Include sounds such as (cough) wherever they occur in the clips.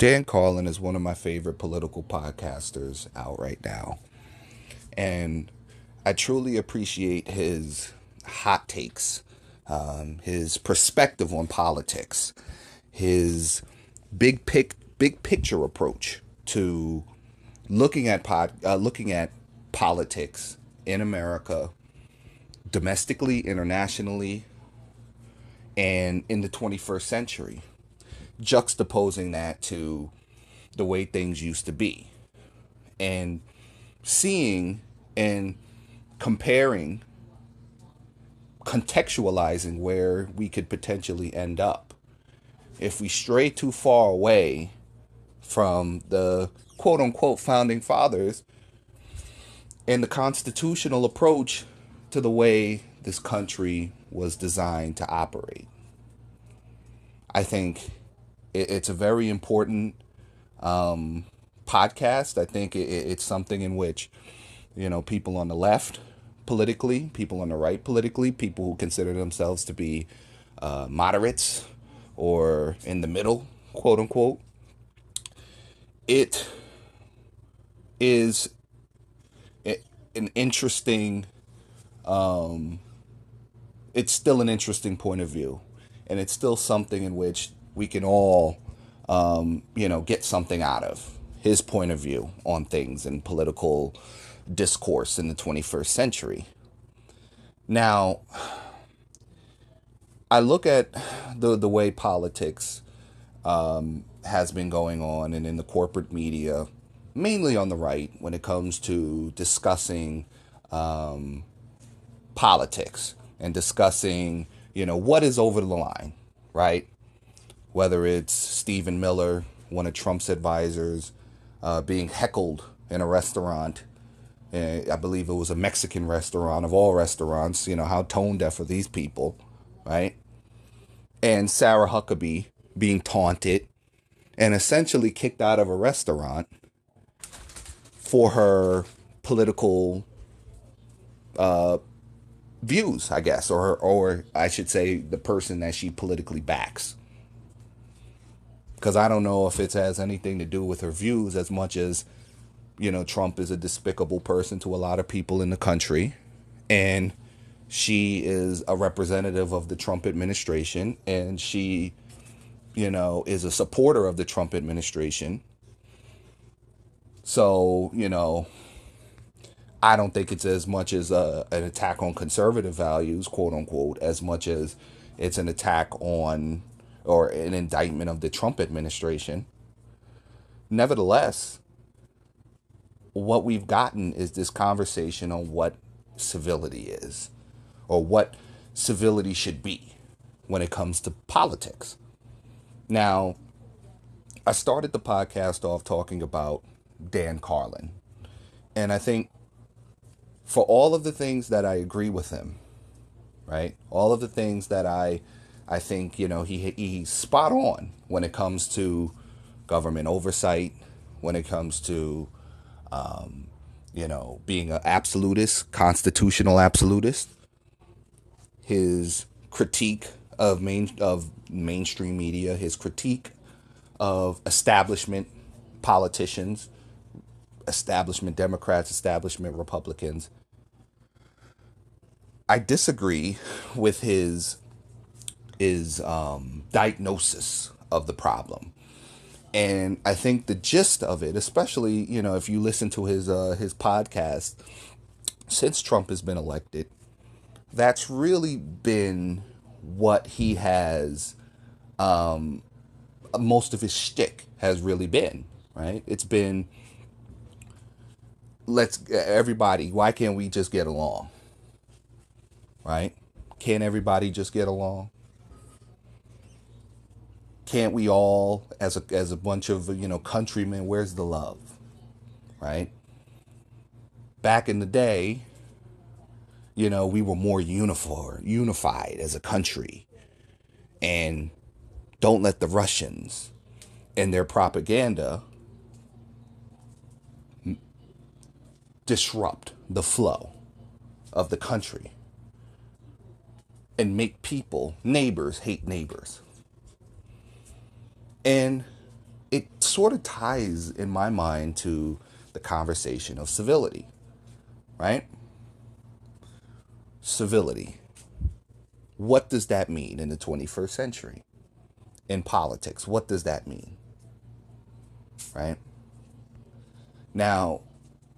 Dan Carlin is one of my favorite political podcasters out right now. And I truly appreciate his hot takes, um, his perspective on politics, his big pic, big picture approach to looking at pod, uh, looking at politics in America, domestically, internationally, and in the 21st century juxtaposing that to the way things used to be and seeing and comparing contextualizing where we could potentially end up if we stray too far away from the quote unquote founding fathers and the constitutional approach to the way this country was designed to operate. I think it, it's a very important um, podcast. I think it, it's something in which, you know, people on the left politically, people on the right politically, people who consider themselves to be uh, moderates or in the middle, quote unquote, it is an interesting um, it's still an interesting point of view and it's still something in which we can all, um, you know, get something out of his point of view on things and political discourse in the 21st century. Now, I look at the the way politics um, has been going on, and in the corporate media, mainly on the right, when it comes to discussing um, politics and discussing, you know, what is over the line, right? Whether it's Stephen Miller, one of Trump's advisors, uh, being heckled in a restaurant. Uh, I believe it was a Mexican restaurant of all restaurants. You know, how tone deaf are these people, right? And Sarah Huckabee being taunted and essentially kicked out of a restaurant for her political uh, views, I guess, or or I should say, the person that she politically backs because I don't know if it has anything to do with her views as much as, you know, Trump is a despicable person to a lot of people in the country. And she is a representative of the Trump administration and she, you know, is a supporter of the Trump administration. So, you know, I don't think it's as much as a, an attack on conservative values, quote unquote, as much as it's an attack on or an indictment of the Trump administration. Nevertheless, what we've gotten is this conversation on what civility is or what civility should be when it comes to politics. Now, I started the podcast off talking about Dan Carlin. And I think for all of the things that I agree with him, right? All of the things that I I think you know he he's spot on when it comes to government oversight, when it comes to um, you know being an absolutist, constitutional absolutist. His critique of main of mainstream media, his critique of establishment politicians, establishment Democrats, establishment Republicans. I disagree with his is um, diagnosis of the problem. And I think the gist of it, especially you know if you listen to his uh, his podcast since Trump has been elected, that's really been what he has. Um, most of his shtick has really been right. It's been let's everybody. Why can't we just get along? Right? Can't everybody just get along? Can't we all as a as a bunch of you know countrymen where's the love right? Back in the day you know we were more uniform unified as a country. And don't let the russians and their propaganda disrupt the flow of the country and make people neighbors hate neighbors and it sort of ties in my mind to the conversation of civility, right? Civility. What does that mean in the 21st century? In politics, what does that mean? Right? Now,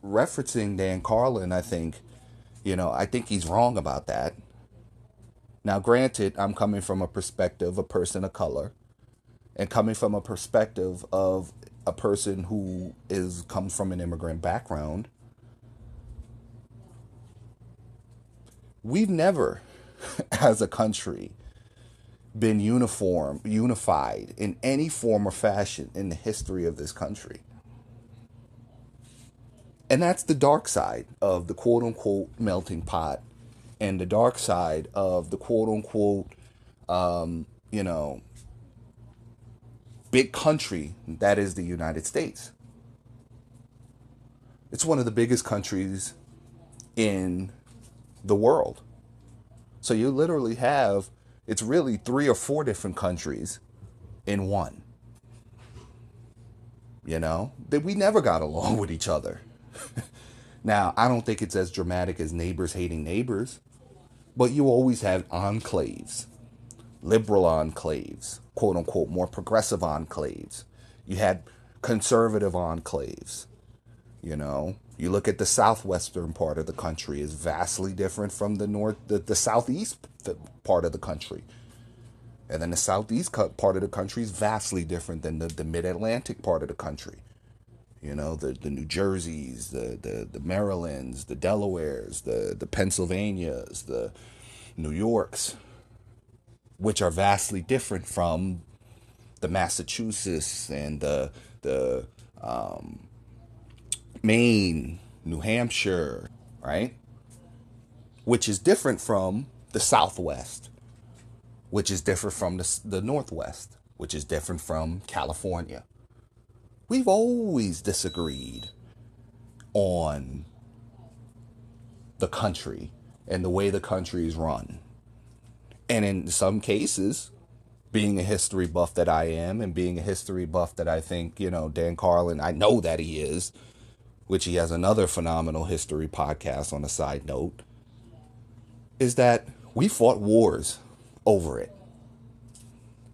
referencing Dan Carlin, I think, you know, I think he's wrong about that. Now, granted, I'm coming from a perspective, a person of color, and coming from a perspective of a person who is comes from an immigrant background. We've never, (laughs) as a country, been uniform, unified in any form or fashion in the history of this country. And that's the dark side of the quote unquote melting pot and the dark side of the quote unquote, um, you know, big country that is the United States. It's one of the biggest countries in the world. So you literally have, it's really three or four different countries in one. You know, that we never got along (laughs) with each other. (laughs) now, I don't think it's as dramatic as neighbors hating neighbors, but you always have enclaves, liberal enclaves, quote unquote, more progressive enclaves. You had conservative enclaves. You know, you look at the southwestern part of the country is vastly different from the north, the, the southeast part of the country. And then the southeast part of the country is vastly different than the, the mid Atlantic part of the country you know the the New Jerseys, the the the Marylands, the Delawares, the the Pennsylvanias, the New Yorks, which are vastly different from the Massachusetts and the the um, Maine, New Hampshire, right? Which is different from the Southwest, which is different from the, the Northwest, which is different from California we've always disagreed on the country and the way the country is run. And in some cases, being a history buff that I am and being a history buff that I think, you know, Dan Carlin, I know that he is, which he has another phenomenal history podcast on a side note, is that we fought wars over it.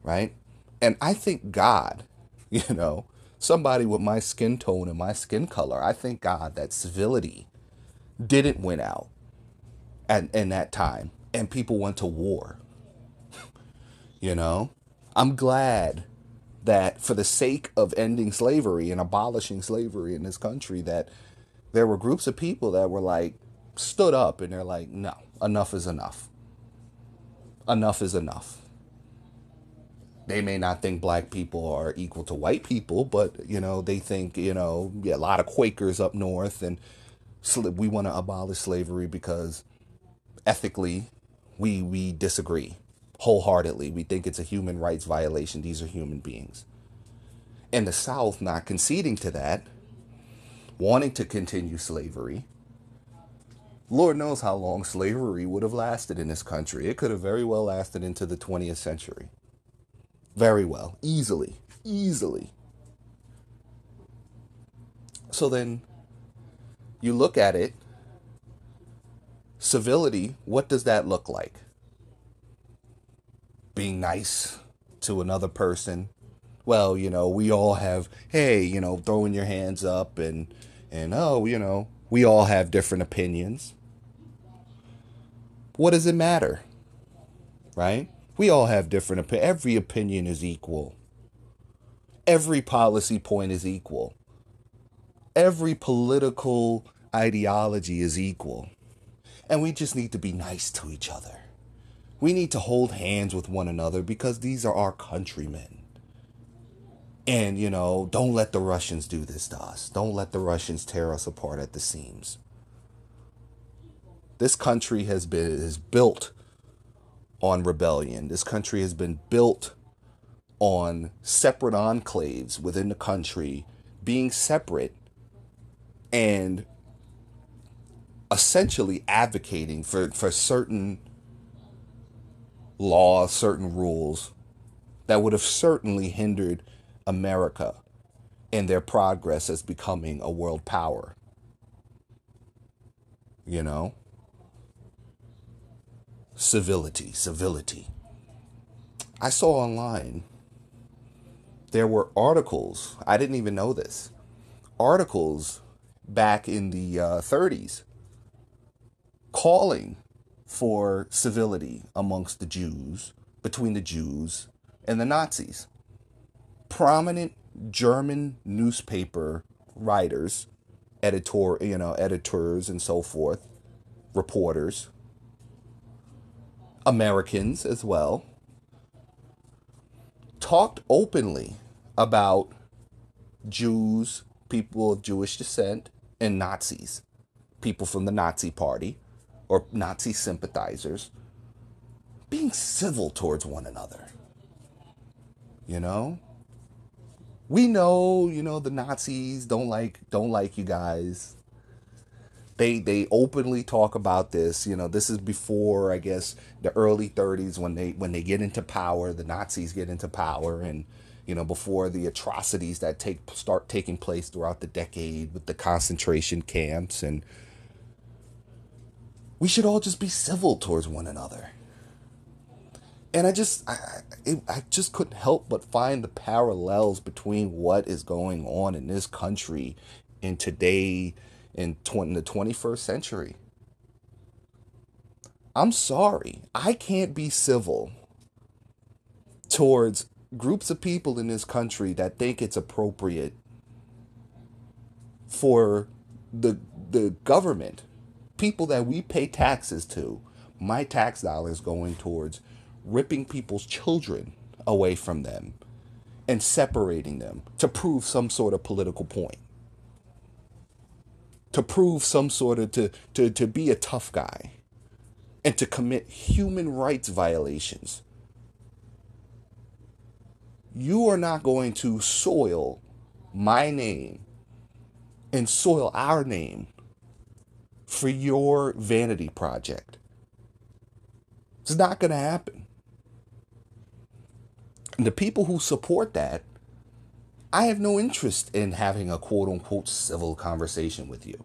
Right? And I think God, (laughs) you know, somebody with my skin tone and my skin color, I thank God that civility didn't win out at, in that time and people went to war. You know, I'm glad that for the sake of ending slavery and abolishing slavery in this country, that there were groups of people that were like, stood up and they're like, no, enough is enough. Enough is enough. They may not think black people are equal to white people, but you know they think you know yeah, a lot of Quakers up north, and we want to abolish slavery because ethically we we disagree wholeheartedly. We think it's a human rights violation. These are human beings. And the South not conceding to that, wanting to continue slavery. Lord knows how long slavery would have lasted in this country. It could have very well lasted into the 20th century very well, easily, easily. So then you look at it, civility, what does that look like? Being nice to another person. Well, you know, we all have, hey, you know, throwing your hands up and, and oh, you know, we all have different opinions. What does it matter? Right? We all have different opinions. Every opinion is equal. Every policy point is equal. Every political ideology is equal. And we just need to be nice to each other. We need to hold hands with one another because these are our countrymen. And, you know, don't let the Russians do this to us. Don't let the Russians tear us apart at the seams. This country has been is built on rebellion. This country has been built on separate enclaves within the country being separate and essentially advocating for, for certain laws, certain rules that would have certainly hindered America and their progress as becoming a world power. You know? Civility, civility. I saw online there were articles, I didn't even know this, articles back in the uh, 30s calling for civility amongst the Jews, between the Jews and the Nazis. Prominent German newspaper writers, editor, you know, editors and so forth, reporters, Americans as well, talked openly about Jews, people of Jewish descent, and Nazis, people from the Nazi party or Nazi sympathizers, being civil towards one another. You know? We know, you know, the Nazis don't like don't like you guys. They they openly talk about this. You know, this is before I guess the early 30s when they when they get into power, the Nazis get into power and you know, before the atrocities that take start taking place throughout the decade with the concentration camps and we should all just be civil towards one another. And I just I, I, just couldn't help but find the parallels between what is going on in this country in today in, 20, in the 21st century. I'm sorry. I can't be civil towards groups of people in this country that think it's appropriate for the the government, people that we pay taxes to, my tax dollars going towards ripping people's children away from them and separating them to prove some sort of political point to prove some sort of to, to, to be a tough guy and to commit human rights violations. You are not going to soil my name and soil our name for your vanity project. It's not going to happen. And the people who support that I have no interest in having a quote unquote civil conversation with you.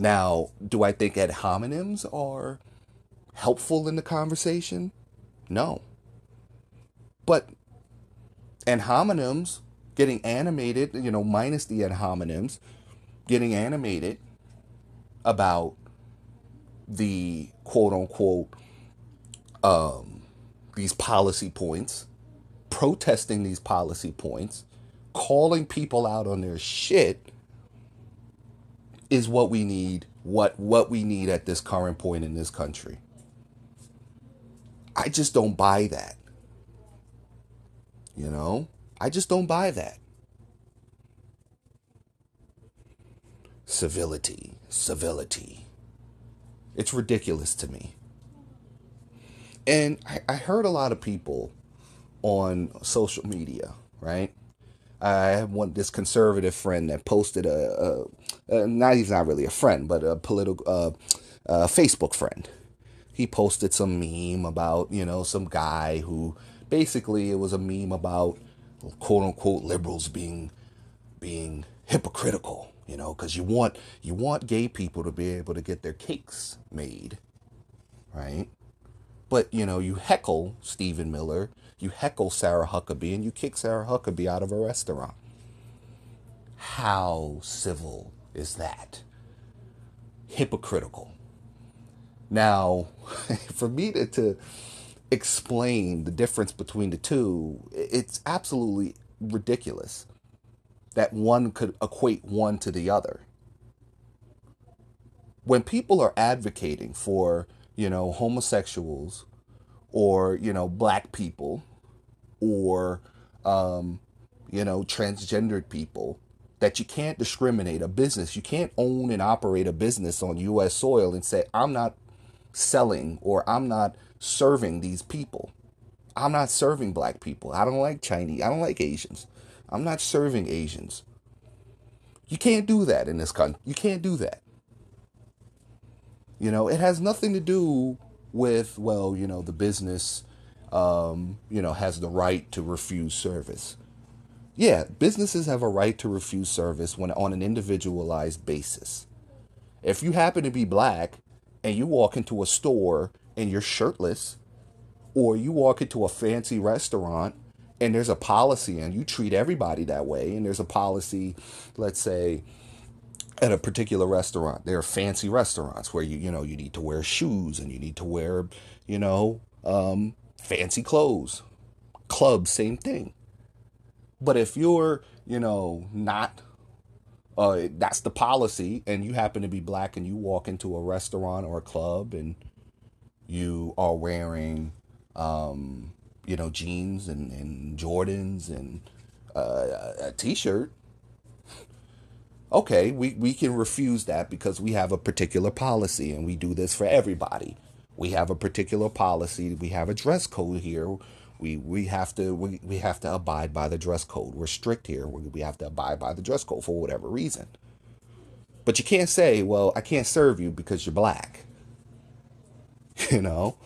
Now, do I think ad hominems are helpful in the conversation? No. But ad hominems getting animated, you know, minus the ad hominems, getting animated about the quote unquote um, these policy points protesting these policy points, calling people out on their shit is what we need, what what we need at this current point in this country. I just don't buy that. You know? I just don't buy that. Civility, civility. It's ridiculous to me. And I, I heard a lot of people on social media, right? I have one this conservative friend that posted a, a, a not he's not really a friend, but a political uh, a Facebook friend. He posted some meme about you know some guy who basically it was a meme about quote unquote liberals being being hypocritical, you know, because you want you want gay people to be able to get their cakes made, right? But you know, you heckle Stephen Miller you heckle Sarah Huckabee and you kick Sarah Huckabee out of a restaurant. How civil is that? Hypocritical. Now, (laughs) for me to, to explain the difference between the two, it's absolutely ridiculous that one could equate one to the other. When people are advocating for, you know, homosexuals or, you know, black people or um, you know transgendered people that you can't discriminate a business. You can't own and operate a business on US soil and say I'm not selling or I'm not serving these people. I'm not serving black people. I don't like Chinese I don't like Asians I'm not serving Asians you can't do that in this country you can't do that you know it has nothing to do with well you know the business um, you know, has the right to refuse service. Yeah, businesses have a right to refuse service when on an individualized basis. If you happen to be black and you walk into a store and you're shirtless, or you walk into a fancy restaurant and there's a policy and you treat everybody that way, and there's a policy, let's say, at a particular restaurant. There are fancy restaurants where you you know you need to wear shoes and you need to wear you know um, fancy clothes. Clubs, same thing. But if you're you know not uh, that's the policy, and you happen to be black and you walk into a restaurant or a club and you are wearing um, you know jeans and, and Jordans and uh, a t-shirt okay, we, we can refuse that because we have a particular policy and we do this for everybody. We have a particular policy. We have a dress code here. We, we have to we, we have to abide by the dress code. We're strict here. We, we have to abide by the dress code for whatever reason. But you can't say, well, I can't serve you because you're black. (laughs) You know,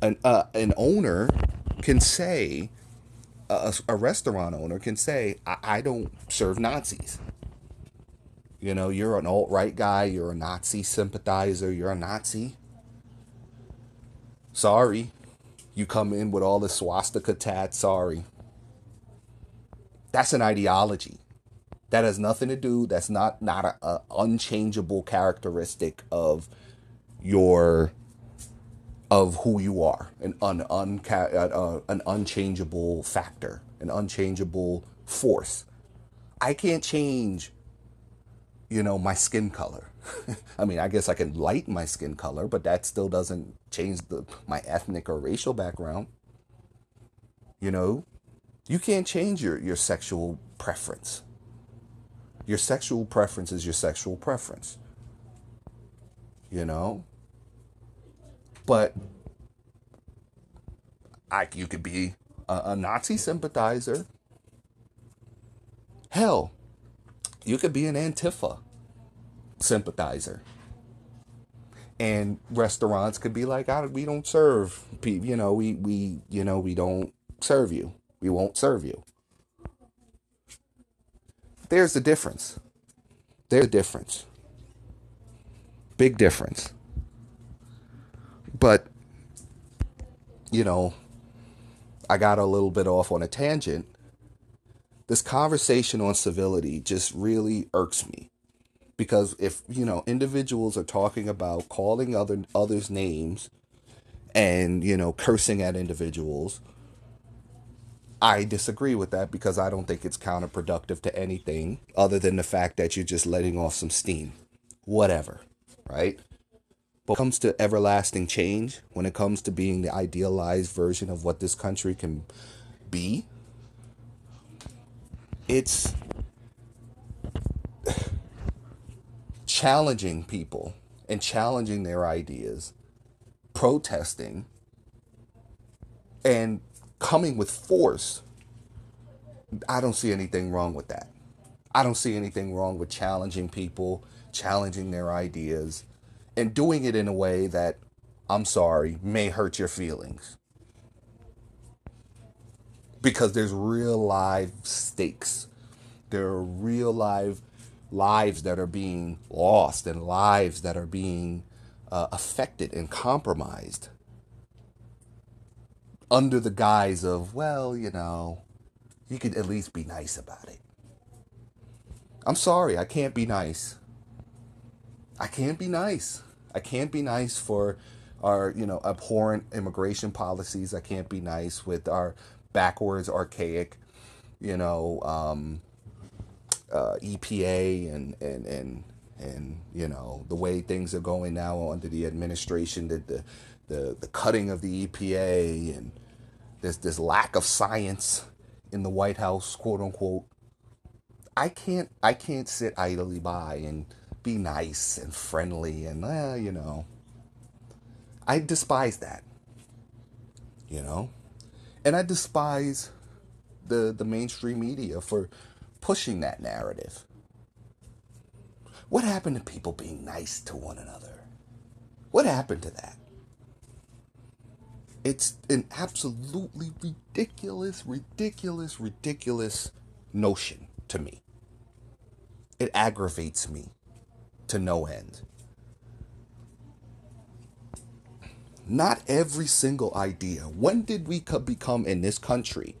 an uh, an owner can say, a, a restaurant owner can say, I, I don't serve Nazis. You know, you're an alt right guy, you're a Nazi sympathizer, you're a Nazi. Sorry. You come in with all the swastika tat, sorry. That's an ideology. That has nothing to do, that's not not a, unchangeable characteristic of your of who you are, an un, unca- uh, an unchangeable factor, an unchangeable force. I can't change you know, my skin color. (laughs) I mean, I guess I can lighten my skin color, but that still doesn't change the my ethnic or racial background. You know, you can't change your, your sexual preference. Your sexual preference is your sexual preference. You know? But I you could be a, a Nazi sympathizer. Hell, you could be an Antifa sympathizer. And restaurants could be like, we don't serve people, you know, we, we, you know, we don't serve you. We won't serve you. There's the difference. There's a difference. Big difference. But, you know, I got a little bit off on a tangent. This conversation on civility just really irks me because if you know individuals are talking about calling other others names and you know cursing at individuals I disagree with that because I don't think it's counterproductive to anything other than the fact that you're just letting off some steam. Whatever right but when it comes to everlasting change when it comes to being the idealized version of what this country can be it's challenging people and challenging their ideas, protesting, and coming with force. I don't see anything wrong with that. I don't see anything wrong with challenging people, challenging their ideas, and doing it in a way that, I'm sorry, may hurt your feelings because there's real live stakes. There are real live lives that are being lost and lives that are being uh, affected and compromised under the guise of, well, you know, you could at least be nice about it. I'm sorry, I can't be nice. I can't be nice. I can't be nice for our, you know, abhorrent immigration policies. I can't be nice with our backwards, archaic, you know, um, uh, EPA and and and and you know the way things are going now under the administration, that the the the cutting of the EPA and this this lack of science in the White House, quote unquote. I can't I can't sit idly by and be nice and friendly and you know. I despise that. You know? And I despise the the mainstream media for pushing that narrative. What happened to people being nice to one another? What happened to that? It's an absolutely ridiculous, ridiculous, ridiculous notion to me. It aggravates me to no end. Not every single idea. When did we become in this country?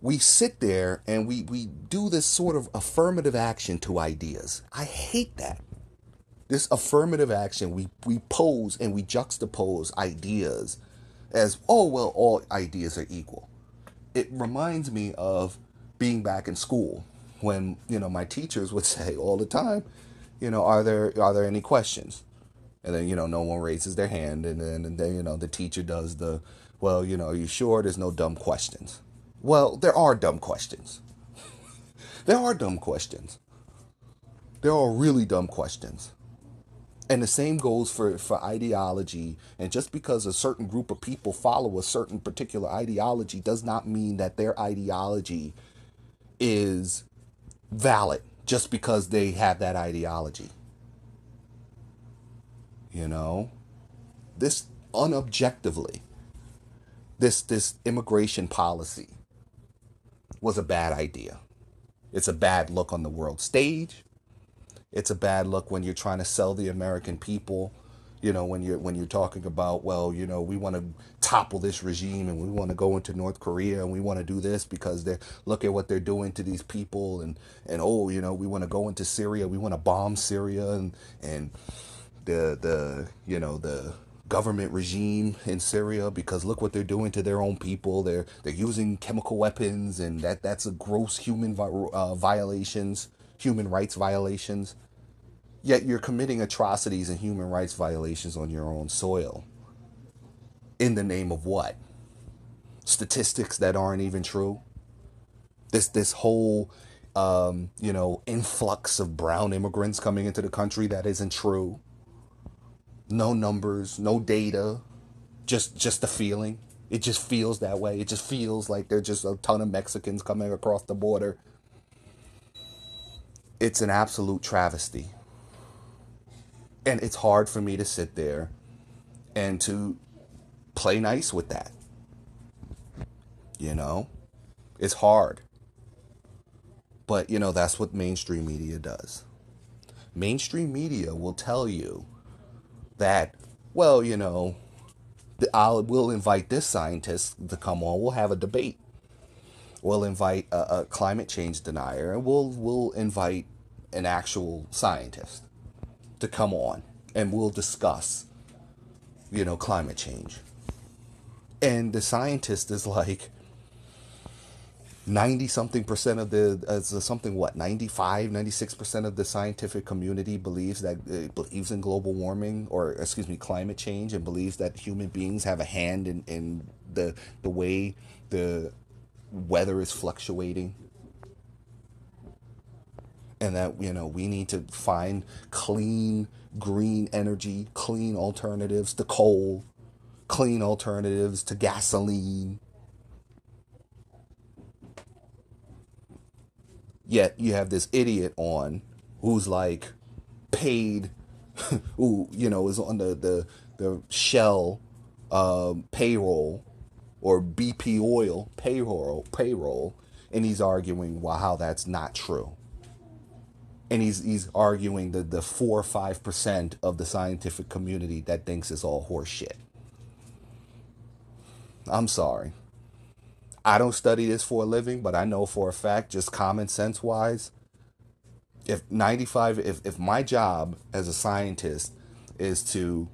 We sit there and we, we do this sort of affirmative action to ideas. I hate that. This affirmative action, we, we pose and we juxtapose ideas as, oh, well, all ideas are equal. It reminds me of being back in school when, you know, my teachers would (laughs) say all the time, you know, are there are there any questions? and then you know no one raises their hand and then and then you know the teacher does the well you know are you sure there's no dumb questions? Well there are dumb questions. (laughs) There are dumb questions. There are really dumb questions. And the same goes for, for ideology. And just because a certain group of people follow a certain particular ideology does not mean that their ideology is valid just because they have that ideology. You know, this unobjectively, this this immigration policy was a bad idea. It's a bad look on the world stage. It's a bad look when you're trying to sell the American people. You know, when you're when you're talking about, well, you know, we want to topple this regime and we want to go into North Korea and we want to do this because they look at what they're doing to these people and and oh, you know, we want to go into Syria, we want to bomb Syria and and the the you know the government regime in Syria because look what they're doing to their own people. They're they're using chemical weapons, and that that's a gross human uh, violations, human rights violations. Yet you're committing atrocities and human rights violations on your own soil. In the name of what? Statistics that aren't even true. This this whole um, you know influx of brown immigrants coming into the country that isn't true no numbers, no data, just just the feeling. It just feels that way. It just feels like there's just a ton of Mexicans coming across the border. It's an absolute travesty. And it's hard for me to sit there and to play nice with that. You know? It's hard. But, you know, that's what mainstream media does. Mainstream media will tell you that, well, you know, I'll we'll invite this scientist to come on. We'll have a debate. We'll invite a, a climate change denier, and we'll we'll invite an actual scientist to come on, and we'll discuss, you know, climate change. And the scientist is like, 90 something percent of the as something what 95 96 percent of the scientific community believes that uh, believes in global warming or excuse me climate change and believes that human beings have a hand in, in the the way the weather is fluctuating and that you know we need to find clean green energy clean alternatives to coal clean alternatives to gasoline Yet you have this idiot on who's like paid, (laughs) who you know is on the the the Shell um, payroll or BP oil payroll payroll, and he's arguing well how that's not true. And he's he's arguing that the four or five percent of the scientific community that thinks it's all horseshit. I'm sorry. I don't study this for a living, but I know for a fact, just common sense wise, if 95, if, if my job as a scientist is to,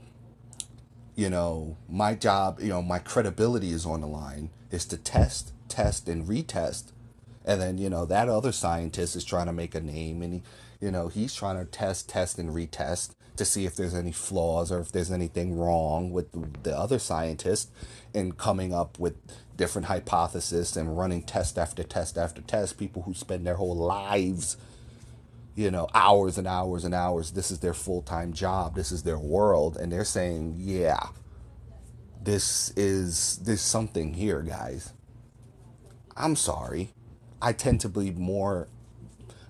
you know, my job, you know, my credibility is on the line, is to test, test, and retest. And then, you know, that other scientist is trying to make a name and he, you know, he's trying to test, test, and retest to see if there's any flaws or if there's anything wrong with the other scientist and coming up with different hypotheses and running test after test after test. People who spend their whole lives, you know, hours and hours and hours, this is their full time job, this is their world, and they're saying, yeah, this is there's something here, guys. I'm sorry. I tend to believe more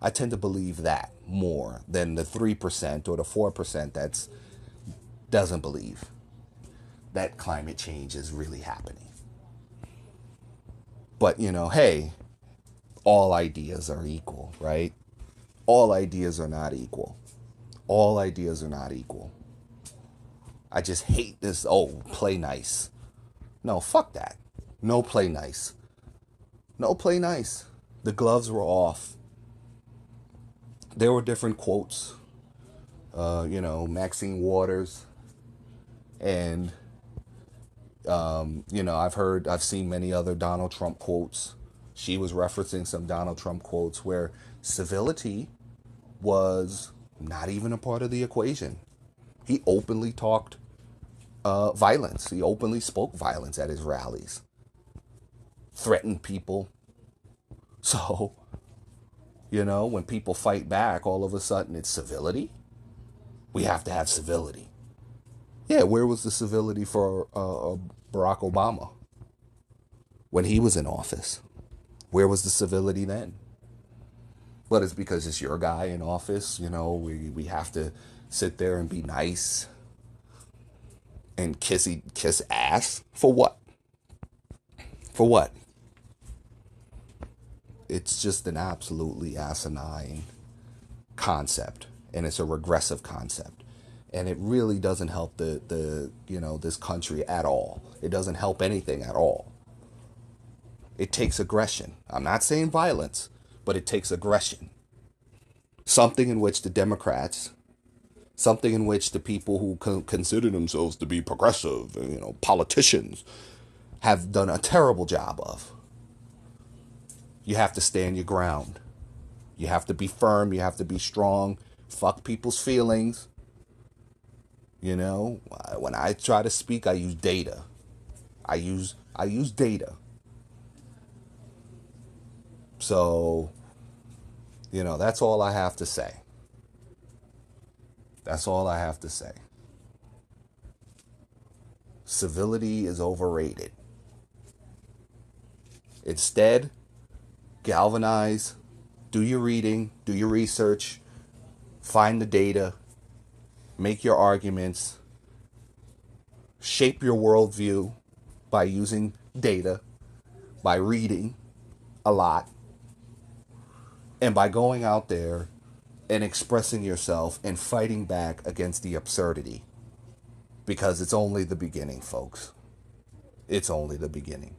I tend to believe that more than the 3% or the 4% that's doesn't believe that climate change is really happening. But, you know, hey, all ideas are equal, right? All ideas are not equal. All ideas are not equal. I just hate this, oh, play nice. No, fuck that. No play nice. No play nice. The gloves were off. There were different quotes. Uh, you know, Maxine Waters. And, um, you know, I've heard, I've seen many other Donald Trump quotes. She was referencing some Donald Trump quotes where civility was not even a part of the equation. He openly talked uh, violence. He openly spoke violence at his rallies, threatened people. So, you know, when people fight back, all of a sudden it's civility. We have to have civility. Yeah, where was the civility for uh, uh Barack Obama when he was in office? Where was the civility then? But it's because it's your guy in office, you know, we, we have to sit there and be nice and kissy kiss ass for what? For what? It's just an absolutely asinine concept, and it's a regressive concept, and it really doesn't help the the you know this country at all. It doesn't help anything at all. It takes aggression. I'm not saying violence, but it takes aggression. Something in which the Democrats something in which the people who consider themselves to be progressive, you know, politicians, have done a terrible job of. You have to stand your ground. You have to be firm. You have to be strong. Fuck people's feelings. You know, when I try to speak, I use data. I use I use data. So, you know, that's all I have to say. That's all I have to say. Civility is overrated. Instead, galvanize, do your reading, do your research, find the data, make your arguments, shape your worldview by using data, by reading a lot, and by going out there and expressing yourself and fighting back against the absurdity. Because it's only the beginning, folks. It's only the beginning.